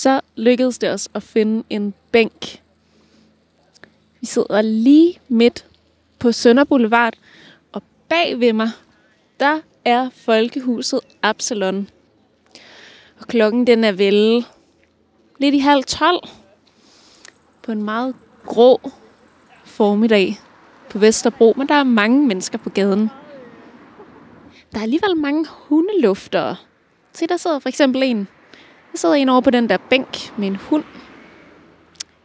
så lykkedes det os at finde en bænk. Vi sidder lige midt på Sønder Boulevard, og bag ved mig, der er Folkehuset Absalon. Og klokken den er vel lidt i halv tolv på en meget grå formiddag på Vesterbro, men der er mange mennesker på gaden. Der er alligevel mange hundeluftere. Se, der sidder for eksempel en. Der sidder en over på den der bænk med en hund.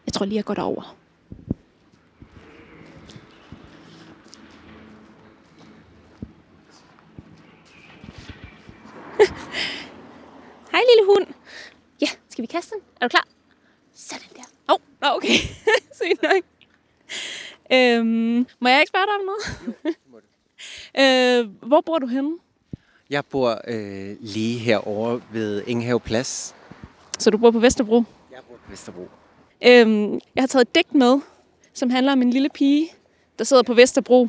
Jeg tror lige, jeg går derover. Hej, lille hund. Ja, skal vi kaste den? Er du klar? Sådan der. Åh, oh, okay. Sygt nok. Øhm, må jeg ikke spørge dig om noget? øh, hvor bor du henne? Jeg bor øh, lige herovre ved Ingehave Plads. Så du bor på Vesterbro? Jeg bor på Vesterbro. Øhm, jeg har taget et digt med, som handler om en lille pige, der sidder på Vesterbro.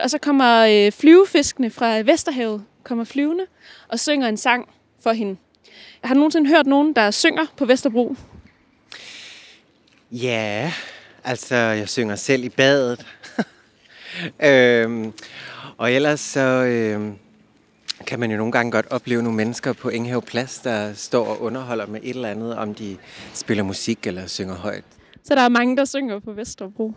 Og så kommer øh, flyvefiskene fra Vesterhavet kommer flyvende og synger en sang for hende. Har du nogensinde hørt nogen, der synger på Vesterbro? Ja, altså jeg synger selv i badet. øhm, og ellers så øhm, kan man jo nogle gange godt opleve nogle mennesker på Inghave Plads, der står og underholder med et eller andet, om de spiller musik eller synger højt. Så der er mange, der synger på Vesterbro?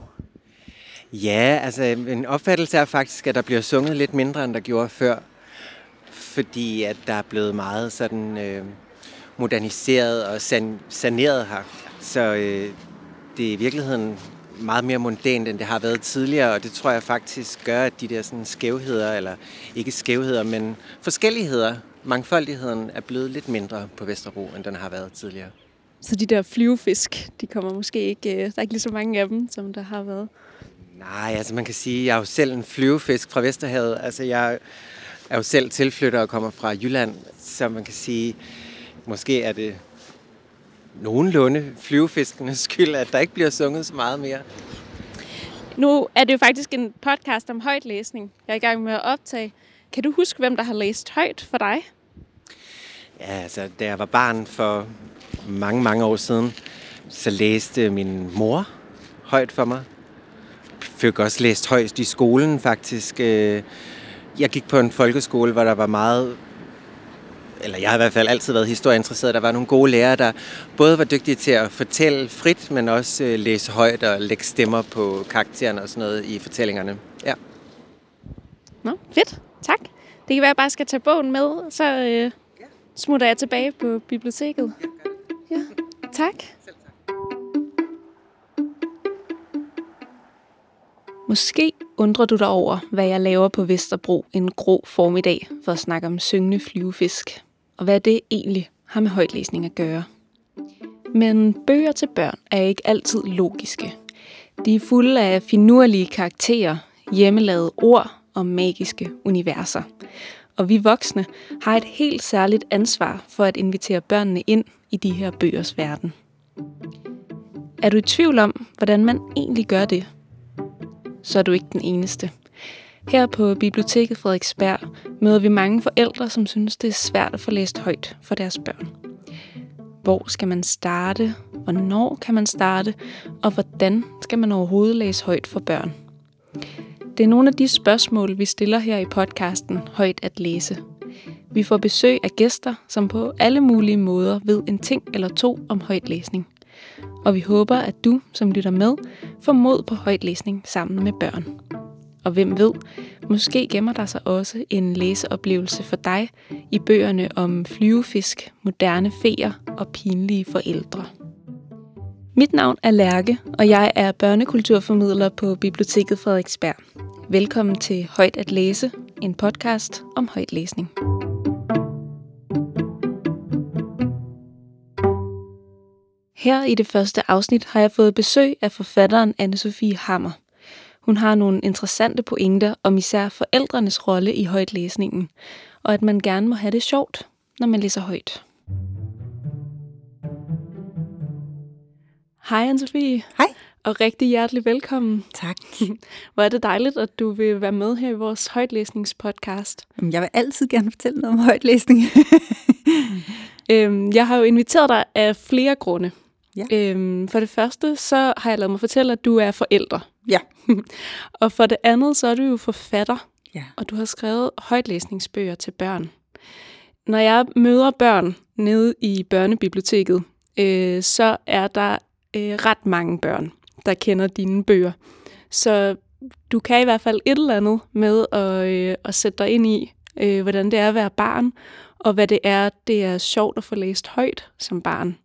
Ja, altså en opfattelse er faktisk, at der bliver sunget lidt mindre, end der gjorde før. Fordi at der er blevet meget sådan øh, moderniseret og san- saneret her. Så øh, det er i virkeligheden meget mere mondænt, end det har været tidligere, og det tror jeg faktisk gør, at de der sådan skævheder, eller ikke skævheder, men forskelligheder, mangfoldigheden er blevet lidt mindre på Vesterbro, end den har været tidligere. Så de der flyvefisk, de kommer måske ikke, øh, der er ikke lige så mange af dem, som der har været? Nej, altså man kan sige, at jeg er jo selv en flyvefisk fra Vesterhavet. Altså jeg er jo selv tilflytter og kommer fra Jylland, så man kan sige, måske er det nogenlunde flyvefiskenes skyld, at der ikke bliver sunget så meget mere. Nu er det jo faktisk en podcast om højtlæsning, jeg er i gang med at optage. Kan du huske, hvem der har læst højt for dig? Ja, altså da jeg var barn for mange, mange år siden, så læste min mor højt for mig. Fik også læst højst i skolen faktisk. Jeg gik på en folkeskole, hvor der var meget eller jeg har i hvert fald altid været historieinteresseret. Der var nogle gode lærere, der både var dygtige til at fortælle frit, men også øh, læse højt og lægge stemmer på karaktererne og sådan noget i fortællingerne. Ja. Nå, fedt. Tak. Det kan være, at jeg bare skal tage bogen med, så øh, smutter jeg tilbage på biblioteket. Ja, tak. Måske undrer du dig over, hvad jeg laver på Vesterbro en grå formiddag for at snakke om syngende flyvefisk og hvad det egentlig har med højtlæsning at gøre. Men bøger til børn er ikke altid logiske. De er fulde af finurlige karakterer, hjemmelavede ord og magiske universer. Og vi voksne har et helt særligt ansvar for at invitere børnene ind i de her bøgers verden. Er du i tvivl om, hvordan man egentlig gør det? Så er du ikke den eneste. Her på Biblioteket Frederiksberg møder vi mange forældre, som synes, det er svært at få læst højt for deres børn. Hvor skal man starte? Hvornår kan man starte? Og hvordan skal man overhovedet læse højt for børn? Det er nogle af de spørgsmål, vi stiller her i podcasten Højt at læse. Vi får besøg af gæster, som på alle mulige måder ved en ting eller to om højtlæsning. Og vi håber, at du, som lytter med, får mod på højtlæsning sammen med børn. Og hvem ved, måske gemmer der sig også en læseoplevelse for dig i bøgerne om flyvefisk, moderne feer og pinlige forældre. Mit navn er Lærke, og jeg er børnekulturformidler på Biblioteket Frederiksberg. Velkommen til Højt at læse, en podcast om højtlæsning. Her i det første afsnit har jeg fået besøg af forfatteren anne Sofie Hammer – hun har nogle interessante pointer om især forældrenes rolle i højtlæsningen, og at man gerne må have det sjovt, når man læser højt. Hej Anne-Sophie. Hej. Og rigtig hjertelig velkommen. Tak. Hvor er det dejligt, at du vil være med her i vores højtlæsningspodcast. Jeg vil altid gerne fortælle noget om højtlæsning. Øhm, jeg har jo inviteret dig af flere grunde. Ja. Øhm, for det første, så har jeg lavet mig fortælle, at du er forælder. Ja. og for det andet, så er du jo forfatter, Ja. og du har skrevet højtlæsningsbøger til børn. Når jeg møder børn nede i børnebiblioteket, øh, så er der øh, ret mange børn, der kender dine bøger. Så du kan i hvert fald et eller andet med at, øh, at sætte dig ind i, øh, hvordan det er at være barn, og hvad det er, det er sjovt at få læst højt som barn.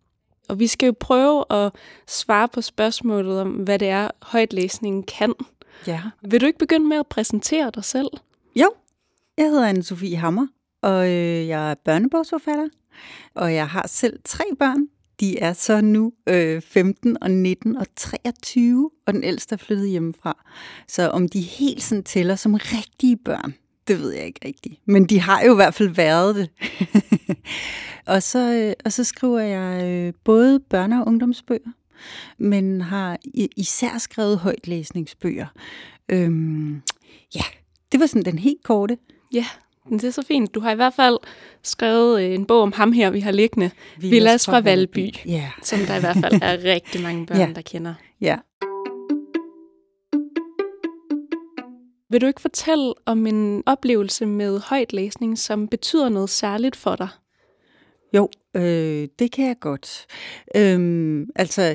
Og vi skal jo prøve at svare på spørgsmålet om, hvad det er, højtlæsningen kan. Ja. Vil du ikke begynde med at præsentere dig selv? Jo, jeg hedder Anne-Sophie Hammer, og øh, jeg er børnebogsforfatter, og jeg har selv tre børn. De er så nu øh, 15 og 19 og 23, og den ældste er flyttet hjemmefra. Så om de helt sådan tæller som rigtige børn, det ved jeg ikke rigtigt. Men de har jo i hvert fald været det. og, så, øh, og så skriver jeg øh, både børne- og ungdomsbøger, men har især skrevet højtlæsningsbøger. Øhm, ja, det var sådan den helt korte. Ja, det er så fint. Du har i hvert fald skrevet øh, en bog om ham her, vi har liggende, Villas fra Valby, Ja, som der i hvert fald er rigtig mange børn, Ja. der kender. ja. Vil du ikke fortælle om en oplevelse med højtlæsning, som betyder noget særligt for dig? Jo, øh, det kan jeg godt. Øhm, altså,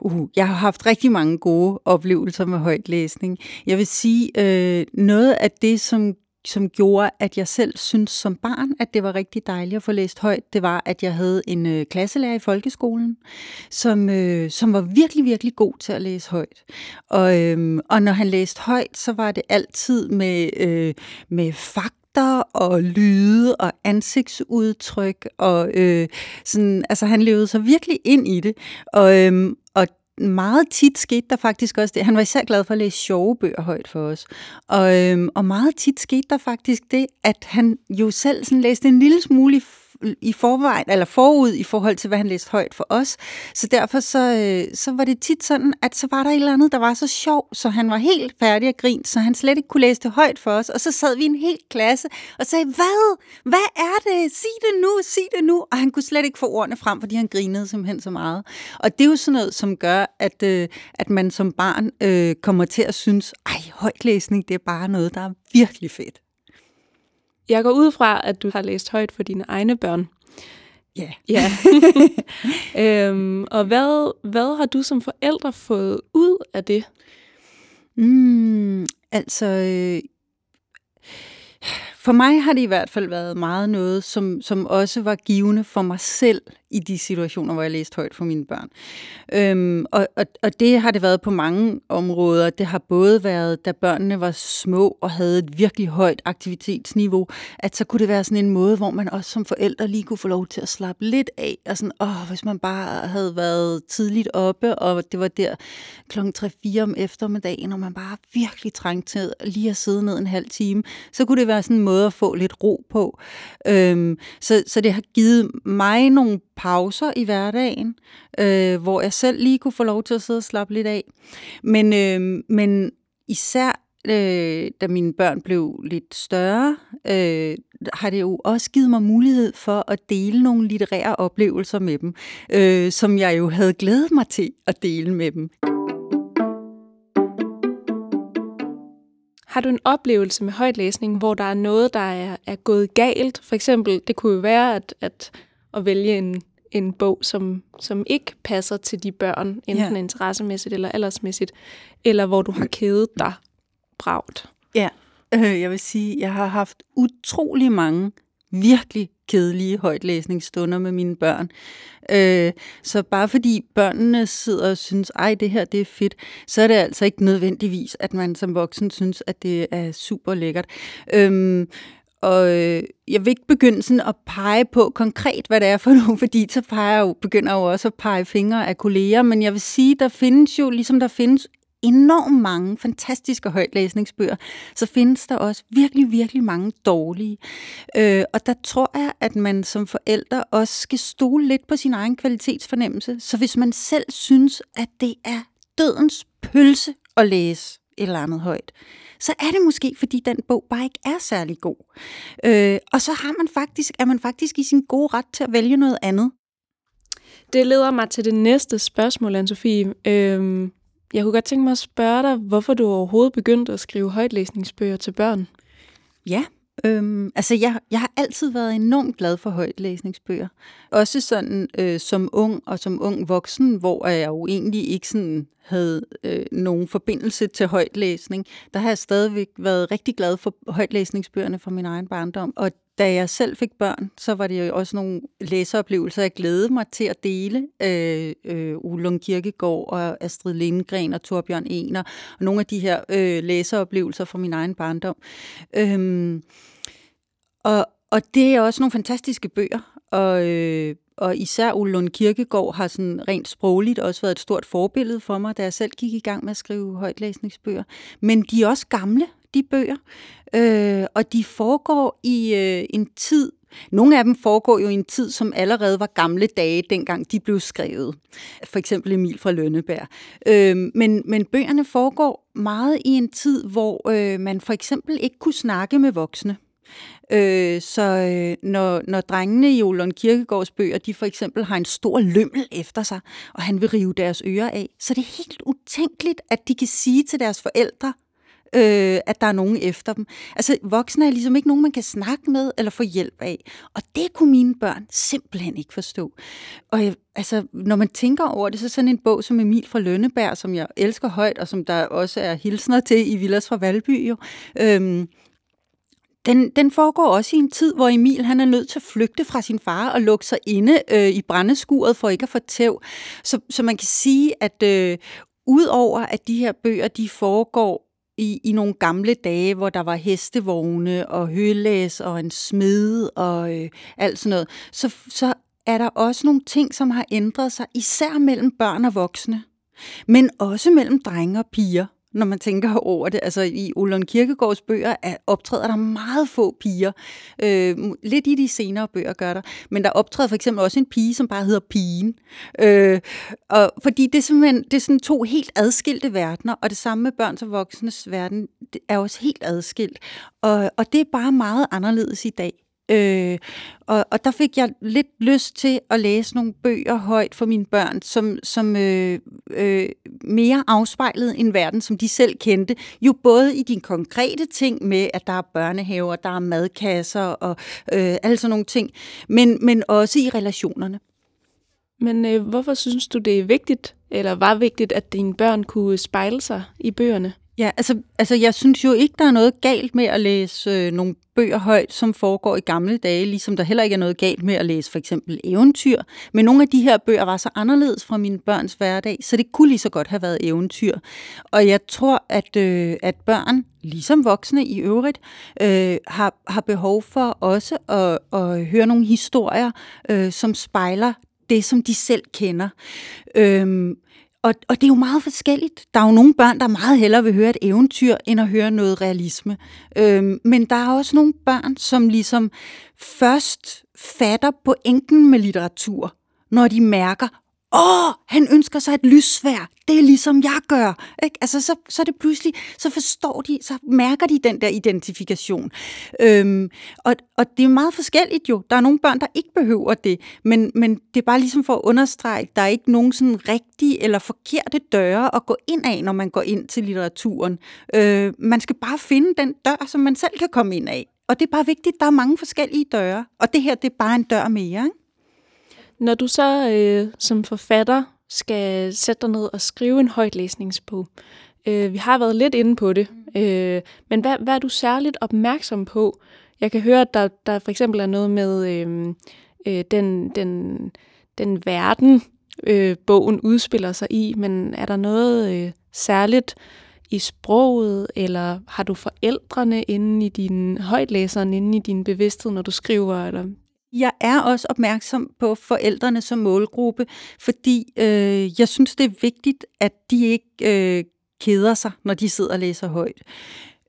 uh, jeg har haft rigtig mange gode oplevelser med højtlæsning. Jeg vil sige, øh, noget af det, som som gjorde, at jeg selv synes som barn, at det var rigtig dejligt at få læst højt, det var, at jeg havde en øh, klasselærer i folkeskolen, som, øh, som var virkelig, virkelig god til at læse højt. Og, øh, og når han læste højt, så var det altid med, øh, med fakta og lyde og ansigtsudtryk og øh, sådan, altså han levede sig virkelig ind i det. Og, øhm, meget tit skete der faktisk også det. Han var især glad for at læse sjove bøger højt for os. Og, øhm, og meget tit skete der faktisk det, at han jo selv sådan læste en lille smule i, forvejen, eller forud i forhold til, hvad han læste højt for os. Så derfor så, øh, så var det tit sådan, at så var der et eller andet, der var så sjov, så han var helt færdig at grine, så han slet ikke kunne læse det højt for os. Og så sad vi i en hel klasse og sagde, hvad? Hvad er det? Sig det nu, sig det nu. Og han kunne slet ikke få ordene frem, fordi han grinede simpelthen så meget. Og det er jo sådan noget, som gør, at, øh, at man som barn øh, kommer til at synes, ej, højtlæsning, det er bare noget, der er virkelig fedt. Jeg går ud fra, at du har læst højt for dine egne børn. Ja. Ja. øhm, og hvad, hvad har du som forældre fået ud af det? Mm, altså, øh, for mig har det i hvert fald været meget noget, som, som også var givende for mig selv i de situationer, hvor jeg læste højt for mine børn. Øhm, og, og, og det har det været på mange områder. Det har både været, da børnene var små og havde et virkelig højt aktivitetsniveau, at så kunne det være sådan en måde, hvor man også som forældre lige kunne få lov til at slappe lidt af. Og sådan, åh, hvis man bare havde været tidligt oppe, og det var der klokken 3-4 om eftermiddagen, og man bare virkelig trængte til lige at sidde ned en halv time, så kunne det være sådan en måde at få lidt ro på. Øhm, så, så det har givet mig nogle pauser i hverdagen, øh, hvor jeg selv lige kunne få lov til at sidde og slappe lidt af. Men, øh, men især øh, da mine børn blev lidt større, øh, har det jo også givet mig mulighed for at dele nogle litterære oplevelser med dem, øh, som jeg jo havde glædet mig til at dele med dem. Har du en oplevelse med højtlæsning, hvor der er noget, der er, er gået galt? For eksempel, det kunne jo være at, at, at vælge en, en bog, som, som ikke passer til de børn, enten Ja. interessemæssigt eller aldersmæssigt, eller hvor du har kædet dig bragt. Ja, øh, jeg vil sige, jeg har haft utrolig mange virkelig kedelige højtlæsningsstunder med mine børn. Øh, så bare fordi børnene sidder og synes, ej, det her det er fedt, så er det altså ikke nødvendigvis, at man som voksen synes, at det er super lækkert. Øhm, og øh, jeg vil ikke begynde sådan at pege på konkret, hvad det er for nogen, fordi så peger jeg jo, begynder jeg jo også at pege fingre af kolleger, men jeg vil sige, der findes jo, ligesom der findes enormt mange fantastiske højtlæsningsbøger, så findes der også virkelig, virkelig mange dårlige. Øh, og der tror jeg, at man som forældre også skal stole lidt på sin egen kvalitetsfornemmelse. Så hvis man selv synes, at det er dødens pølse at læse eller andet højt, så er det måske, fordi den bog bare ikke er særlig god. Øh, og så har man faktisk, er man faktisk i sin gode ret til at vælge noget andet. Det leder mig til det næste spørgsmål, Anne-Sophie. Øhm, jeg kunne godt tænke mig at spørge dig, hvorfor du overhovedet begyndte at skrive højtlæsningsbøger til børn. Ja, Øhm, altså, jeg, jeg har altid været enormt glad for højtlæsningsbøger. Også sådan øh, som ung og som ung voksen, hvor jeg jo egentlig ikke sådan havde øh, nogen forbindelse til højtlæsning. Der har jeg stadigvæk været rigtig glad for højtlæsningsbøgerne fra min egen barndom. Og da jeg selv fik børn, så var det jo også nogle læseoplevelser, jeg glædede mig til at dele. Øh, øh, Ulund Kirkegaard og Astrid Lindgren og Torbjørn Ener, og nogle af de her øh, læseoplevelser fra min egen barndom. Øhm, og, og det er også nogle fantastiske bøger, og, øh, og især Ulund Kirkegaard har sådan rent sprogligt også været et stort forbillede for mig, da jeg selv gik i gang med at skrive højtlæsningsbøger. Men de er også gamle, de bøger, øh, og de foregår i øh, en tid, nogle af dem foregår jo i en tid, som allerede var gamle dage, dengang de blev skrevet. For eksempel Emil fra Lønneberg. Øh, men, men bøgerne foregår meget i en tid, hvor øh, man for eksempel ikke kunne snakke med voksne. Øh, så øh, når, når drengene i Olon Kirkegaards bøger, de for eksempel har en stor lømmel efter sig, og han vil rive deres ører af, så det er helt utænkeligt, at de kan sige til deres forældre, øh, at der er nogen efter dem. Altså, voksne er ligesom ikke nogen, man kan snakke med eller få hjælp af. Og det kunne mine børn simpelthen ikke forstå. Og jeg, altså, når man tænker over det, så sådan en bog som Emil fra Lønneberg, som jeg elsker højt, og som der også er hilsner til i Villas fra Valby, jo, øhm, den, den foregår også i en tid, hvor Emil han er nødt til at flygte fra sin far og lukke sig inde øh, i brændeskuret for ikke at få tæv. Så, så man kan sige, at øh, udover at de her bøger de foregår i, i nogle gamle dage, hvor der var hestevogne og hølæs og en smed og øh, alt sådan noget, så, så er der også nogle ting, som har ændret sig, især mellem børn og voksne, men også mellem drenge og piger når man tænker over det. Altså i Olon Kirkegaards bøger er, optræder der meget få piger. Øh, lidt i de senere bøger gør der. Men der optræder for eksempel også en pige, som bare hedder Pigen. Øh, og, fordi det er simpelthen det er sådan to helt adskilte verdener, og det samme med børns og voksnes verden det er også helt adskilt. Og, og det er bare meget anderledes i dag. Øh, og, og der fik jeg lidt lyst til at læse nogle bøger højt for mine børn, som, som øh, øh, mere afspejlede en verden, som de selv kendte. Jo både i de konkrete ting med, at der er børnehaver, der er madkasser og øh, alle sådan nogle ting, men, men også i relationerne. Men øh, hvorfor synes du, det er vigtigt, eller var vigtigt, at dine børn kunne spejle sig i bøgerne? Ja, altså, altså jeg synes jo ikke, der er noget galt med at læse øh, nogle bøger højt, som foregår i gamle dage, ligesom der heller ikke er noget galt med at læse for eksempel eventyr. Men nogle af de her bøger var så anderledes fra mine børns hverdag, så det kunne lige så godt have været eventyr. Og jeg tror, at, øh, at børn, ligesom voksne i øvrigt, øh, har, har behov for også at, at høre nogle historier, øh, som spejler det, som de selv kender. Øh, og, og det er jo meget forskelligt. Der er jo nogle børn, der meget hellere vil høre et eventyr, end at høre noget realisme. Øhm, men der er også nogle børn, som ligesom først fatter pointen med litteratur, når de mærker, åh, han ønsker sig et lyssvær, det er ligesom jeg gør. Ikke? Altså, så, så er det pludselig, så forstår de, så mærker de den der identifikation. Øhm, og, og det er meget forskelligt jo. Der er nogle børn, der ikke behøver det, men, men det er bare ligesom for at understrege, der er ikke nogen sådan rigtige eller forkerte døre at gå ind af, når man går ind til litteraturen. Øh, man skal bare finde den dør, som man selv kan komme ind af. Og det er bare vigtigt, der er mange forskellige døre. Og det her, det er bare en dør mere, ikke? Når du så øh, som forfatter skal sætte dig ned og skrive en højtlæsningsbog, øh, vi har været lidt inde på det, øh, men hvad, hvad er du særligt opmærksom på? Jeg kan høre, at der, der for eksempel er noget med øh, øh, den, den, den verden, øh, bogen udspiller sig i, men er der noget øh, særligt i sproget, eller har du forældrene inde i din højtlæseren, inde i din bevidsthed, når du skriver, eller jeg er også opmærksom på forældrene som målgruppe, fordi øh, jeg synes, det er vigtigt, at de ikke øh, keder sig, når de sidder og læser højt.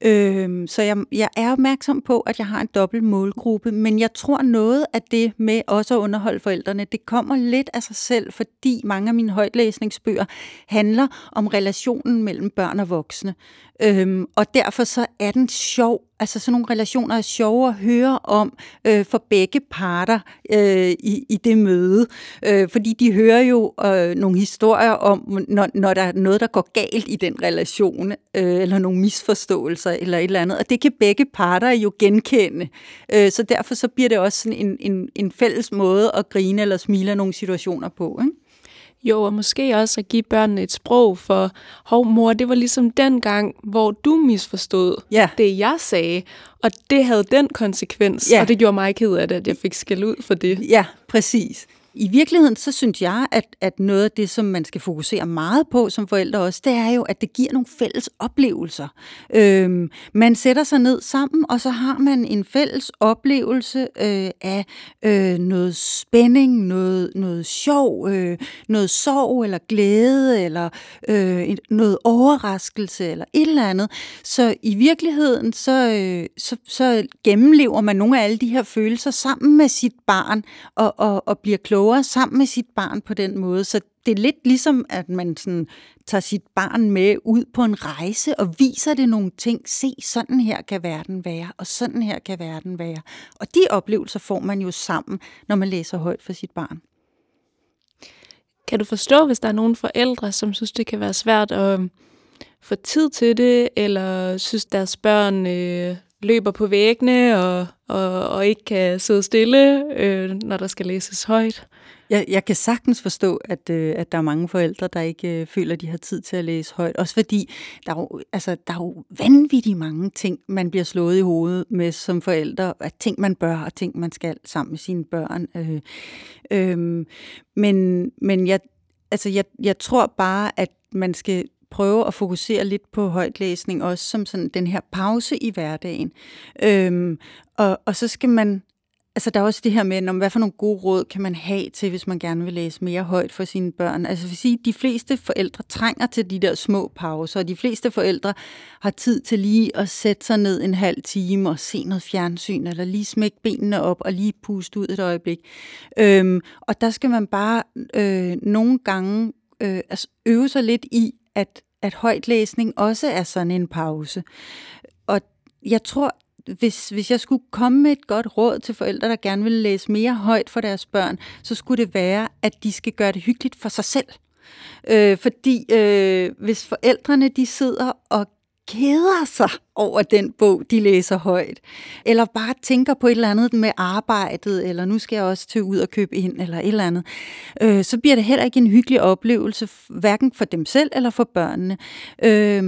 Øh, så jeg, jeg er opmærksom på, at jeg har en dobbelt målgruppe, men jeg tror noget af det med også at underholde forældrene, det kommer lidt af sig selv, fordi mange af mine højtlæsningsbøger handler om relationen mellem børn og voksne. Øhm, og derfor så er den sjov. Altså sådan nogle relationer er sjove at høre om øh, for begge parter øh, i, i det møde. Øh, fordi de hører jo øh, nogle historier om, når, når der er noget, der går galt i den relation, øh, eller nogle misforståelser eller et eller andet. Og det kan begge parter jo genkende. Øh, så derfor så bliver det også sådan en, en, en fælles måde at grine eller smile af nogle situationer på. Ikke? Jo, og måske også at give børnene et sprog for, hov mor, det var ligesom den gang, hvor du misforstod ja. det, jeg sagde, og det havde den konsekvens, ja. og det gjorde mig ked af det, at jeg fik skæld ud for det. Ja, præcis. I virkeligheden, så synes jeg, at, at noget af det, som man skal fokusere meget på som forældre også, det er jo, at det giver nogle fælles oplevelser. Øhm, man sætter sig ned sammen, og så har man en fælles oplevelse øh, af øh, noget spænding, noget, noget sjov, øh, noget sorg eller glæde, eller øh, noget overraskelse, eller et eller andet. Så i virkeligheden, så, øh, så, så gennemlever man nogle af alle de her følelser sammen med sit barn, og, og, og bliver klogere klogere sammen med sit barn på den måde. Så det er lidt ligesom, at man sådan tager sit barn med ud på en rejse og viser det nogle ting. Se, sådan her kan verden være, og sådan her kan verden være. Og de oplevelser får man jo sammen, når man læser højt for sit barn. Kan du forstå, hvis der er nogle forældre, som synes, det kan være svært at få tid til det, eller synes, deres børn øh, løber på væggene og, og, og ikke kan sidde stille, øh, når der skal læses højt. Jeg, jeg kan sagtens forstå, at, øh, at der er mange forældre, der ikke øh, føler, at de har tid til at læse højt. Også fordi der er, jo, altså, der er jo vanvittigt mange ting, man bliver slået i hovedet med som forældre. At ting, man bør, og ting, man skal sammen med sine børn. Øh, øh, men men jeg, altså, jeg, jeg tror bare, at man skal prøve at fokusere lidt på højtlæsning, også som sådan den her pause i hverdagen. Øhm, og, og så skal man Altså, der er også det her med, om hvad for nogle gode råd kan man have til, hvis man gerne vil læse mere højt for sine børn. Altså, vil sige, de fleste forældre trænger til de der små pauser, og de fleste forældre har tid til lige at sætte sig ned en halv time og se noget fjernsyn, eller lige smække benene op og lige puste ud et øjeblik. Øhm, og der skal man bare øh, nogle gange øh, altså øve sig lidt i at, at højtlæsning også er sådan en pause. Og jeg tror, hvis, hvis jeg skulle komme med et godt råd til forældre, der gerne vil læse mere højt for deres børn, så skulle det være, at de skal gøre det hyggeligt for sig selv. Øh, fordi øh, hvis forældrene de sidder og keder sig over den bog, de læser højt. Eller bare tænker på et eller andet med arbejdet, eller nu skal jeg også til ud og købe ind, eller et eller andet. Øh, så bliver det heller ikke en hyggelig oplevelse, hverken for dem selv eller for børnene. Øh,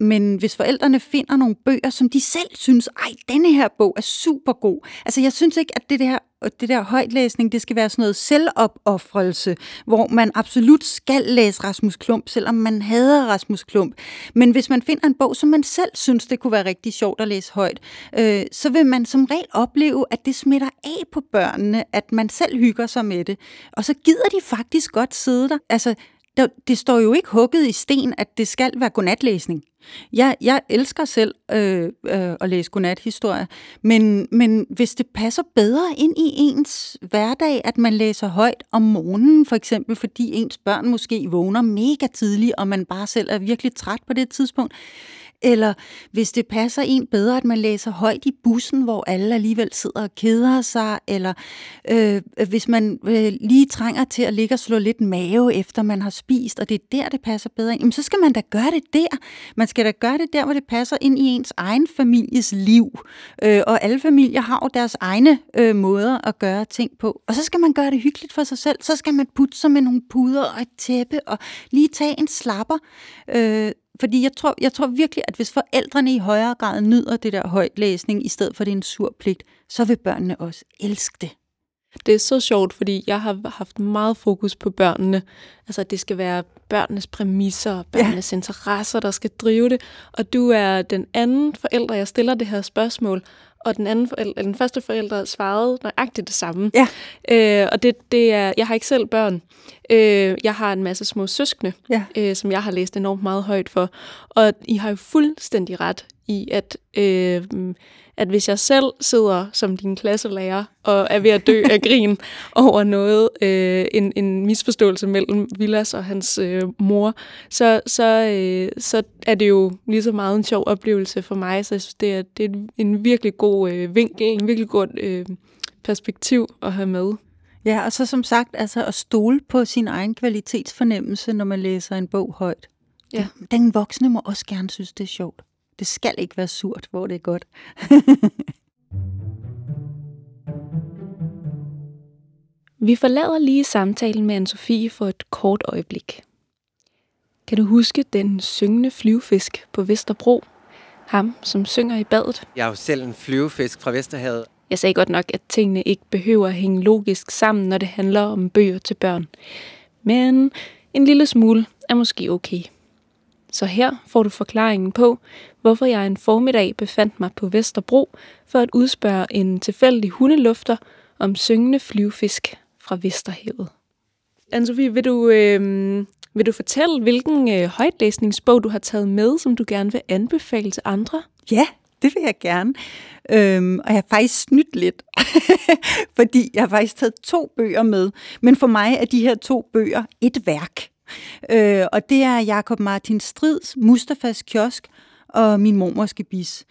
men hvis forældrene finder nogle bøger, som de selv synes, ej, denne her bog er super god. Altså jeg synes ikke, at det der det der højtlæsning, det skal være sådan noget selvopoffrelse, hvor man absolut skal læse Rasmus Klump, selvom man hader Rasmus Klump. Men hvis man finder en bog, som man selv synes, det kunne være rigtig sjovt at læse højt, øh, så vil man som regel opleve, at det smitter af på børnene, at man selv hygger sig med det. Og så gider de faktisk godt sidde der. Altså, der, det står jo ikke hugget i sten, at det skal være godnatlæsning. Jeg, jeg elsker selv øh, øh, at læse godnathistorier, men, men hvis det passer bedre ind i ens hverdag, at man læser højt om morgenen for eksempel, fordi ens børn måske vågner mega tidligt, og man bare selv er virkelig træt på det tidspunkt, eller hvis det passer en bedre, at man læser højt i bussen, hvor alle alligevel sidder og keder sig, eller øh, hvis man øh, lige trænger til at ligge og slå lidt mave, efter man har spist, og det er der, det passer bedre ind, jamen, så skal man da gøre det der. Man skal da gøre det der, hvor det passer ind i ens egen families liv. Øh, og alle familier har jo deres egne øh, måder at gøre ting på. Og så skal man gøre det hyggeligt for sig selv. Så skal man putte sig med nogle puder og et tæppe, og lige tage en slapper. Øh, fordi jeg tror, jeg tror virkelig, at hvis forældrene i højere grad nyder det der højtlæsning, i stedet for det er en sur pligt, så vil børnene også elske det. Det er så sjovt, fordi jeg har haft meget fokus på børnene. Altså, at det skal være børnenes præmisser, børnenes ja. interesser, der skal drive det. Og du er den anden forælder, jeg stiller det her spørgsmål og den, anden forælder, den første forælder svarede nøjagtigt det samme. Ja. Øh, og det, det er, jeg har ikke selv børn. Øh, jeg har en masse små søskende, ja. øh, som jeg har læst enormt meget højt for. Og I har jo fuldstændig ret. I, at, øh, at hvis jeg selv sidder som din klasselærer og er ved at dø af grin over noget, øh, en, en misforståelse mellem Villas og hans øh, mor, så, så, øh, så er det jo lige så meget en sjov oplevelse for mig. Så jeg synes, det er, det er en virkelig god øh, vinkel, en virkelig god øh, perspektiv at have med. Ja, og så som sagt, altså at stole på sin egen kvalitetsfornemmelse, når man læser en bog højt. Ja. Den, den voksne må også gerne synes, det er sjovt. Det skal ikke være surt, hvor det er godt. Vi forlader lige samtalen med Anne-Sophie for et kort øjeblik. Kan du huske den syngende flyvefisk på Vesterbro? Ham, som synger i badet? Jeg er jo selv en flyvefisk fra Vesterhavet. Jeg sagde godt nok, at tingene ikke behøver at hænge logisk sammen, når det handler om bøger til børn. Men en lille smule er måske okay. Så her får du forklaringen på, hvorfor jeg en formiddag befandt mig på Vesterbro for at udspørge en tilfældig hundelufter om syngende flyvefisk fra Vesterhavet. Anne-Sophie, vil du, øh, vil du fortælle, hvilken øh, højtlæsningsbog du har taget med, som du gerne vil anbefale til andre? Ja, det vil jeg gerne. Øhm, og jeg har faktisk snydt lidt, fordi jeg har faktisk taget to bøger med. Men for mig er de her to bøger et værk. Øh, og det er Jakob Martin Strids Mustafas Kiosk og Min mormors gebis.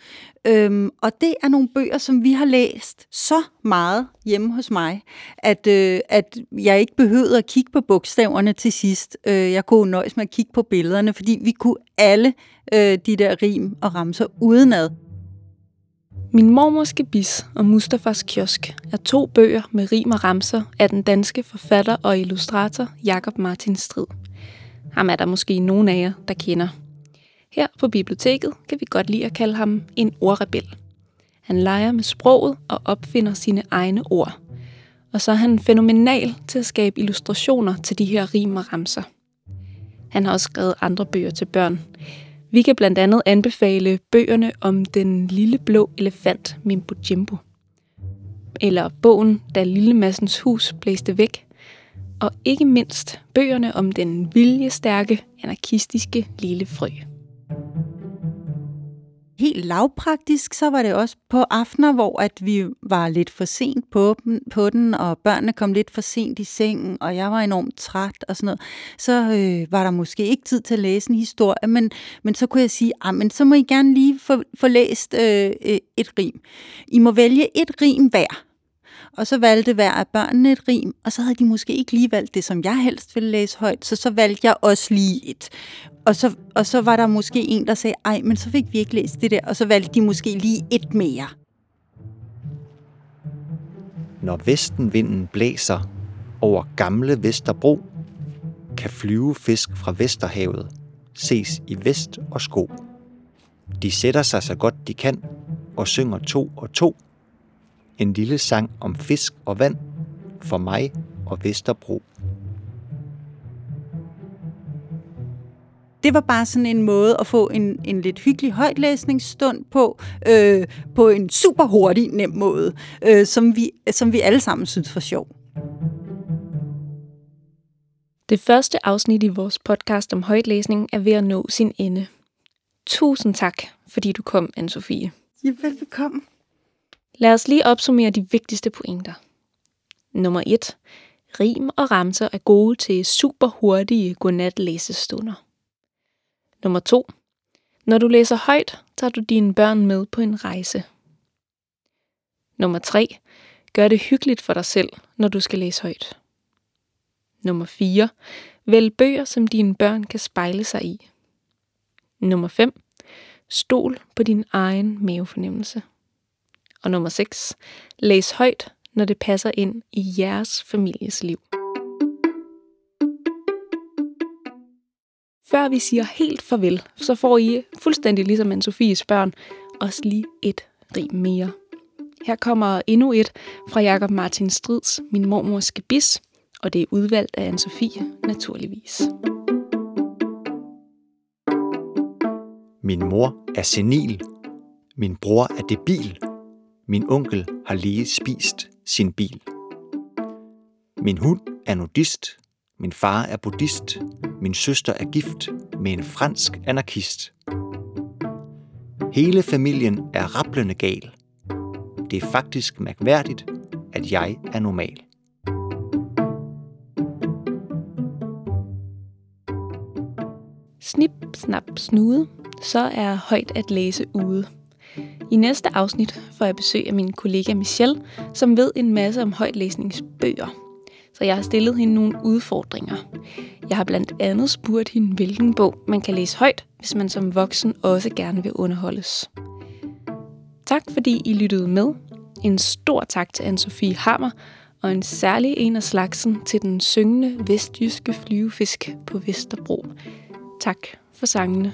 Øhm, og det er nogle bøger, som vi har læst så meget hjemme hos mig, at, øh, at jeg ikke behøvede at kigge på bogstaverne til sidst. Øh, jeg kunne nøjes med at kigge på billederne, fordi vi kunne alle øh, de der rim og ramser udenad. Min mormors gebis og Mustafas kiosk er to bøger med rim og ramser af den danske forfatter og illustrator Jakob Martin Strid. Ham er der måske nogen af jer, der kender. Her på biblioteket kan vi godt lide at kalde ham en ordrebel. Han leger med sproget og opfinder sine egne ord. Og så er han fænomenal til at skabe illustrationer til de her rim og ramser. Han har også skrevet andre bøger til børn. Vi kan blandt andet anbefale bøgerne om den lille blå elefant Mimbo Jimbo. Eller bogen, da Lille Massens hus blæste væk. Og ikke mindst bøgerne om den viljestærke, anarkistiske lille frø helt lavpraktisk, så var det også på aftener, hvor at vi var lidt for sent på, på den, og børnene kom lidt for sent i sengen, og jeg var enormt træt og sådan noget. Så øh, var der måske ikke tid til at læse en historie, men, men så kunne jeg sige, ah, men så må I gerne lige få, få læst øh, øh et rim. I må vælge et rim hver. Og så valgte hver af børnene et rim, og så havde de måske ikke lige valgt det, som jeg helst ville læse højt, så så valgte jeg også lige et. Og så, og så var der måske en, der sagde, ej, men så fik vi ikke læst det der, og så valgte de måske lige et mere. Når vestenvinden blæser over gamle Vesterbro, kan flyve fisk fra Vesterhavet ses i vest og sko. De sætter sig så godt de kan og synger to og to. En lille sang om fisk og vand for mig og Vesterbro. det var bare sådan en måde at få en, en lidt hyggelig højtlæsningsstund på, øh, på en super hurtig, nem måde, øh, som, vi, som vi alle sammen synes var sjov. Det første afsnit i vores podcast om højtlæsning er ved at nå sin ende. Tusind tak, fordi du kom, Anne-Sophie. Ja, velbekomme. Lad os lige opsummere de vigtigste pointer. Nummer 1. Rim og ramser er gode til super hurtige godnat-læsestunder. Nummer 2. Når du læser højt, tager du dine børn med på en rejse. Nummer 3. Gør det hyggeligt for dig selv, når du skal læse højt. Nummer 4. Vælg bøger, som dine børn kan spejle sig i. Nummer 5. Stol på din egen mavefornemmelse. Og nummer 6. Læs højt, når det passer ind i jeres families liv. Før vi siger helt farvel, så får I fuldstændig ligesom en Sofies børn også lige et rim mere. Her kommer endnu et fra Jakob Martin Strids Min mormors gebis, og det er udvalgt af Anne-Sophie, naturligvis. Min mor er senil. Min bror er debil. Min onkel har lige spist sin bil. Min hund er nudist. Min far er buddhist. Min søster er gift med en fransk anarkist. Hele familien er rablende gal. Det er faktisk mærkværdigt, at jeg er normal. Snip, snap, snude, så er højt at læse ude. I næste afsnit får jeg besøg af min kollega Michelle, som ved en masse om højtlæsningsbøger. Så jeg har stillet hende nogle udfordringer. Jeg har blandt andet spurgt hende, hvilken bog man kan læse højt, hvis man som voksen også gerne vil underholdes. Tak fordi I lyttede med. En stor tak til Anne-Sophie Hammer, og en særlig en af slagsen til den syngende vestjyske flyvefisk på Vesterbro. Tak for sangene.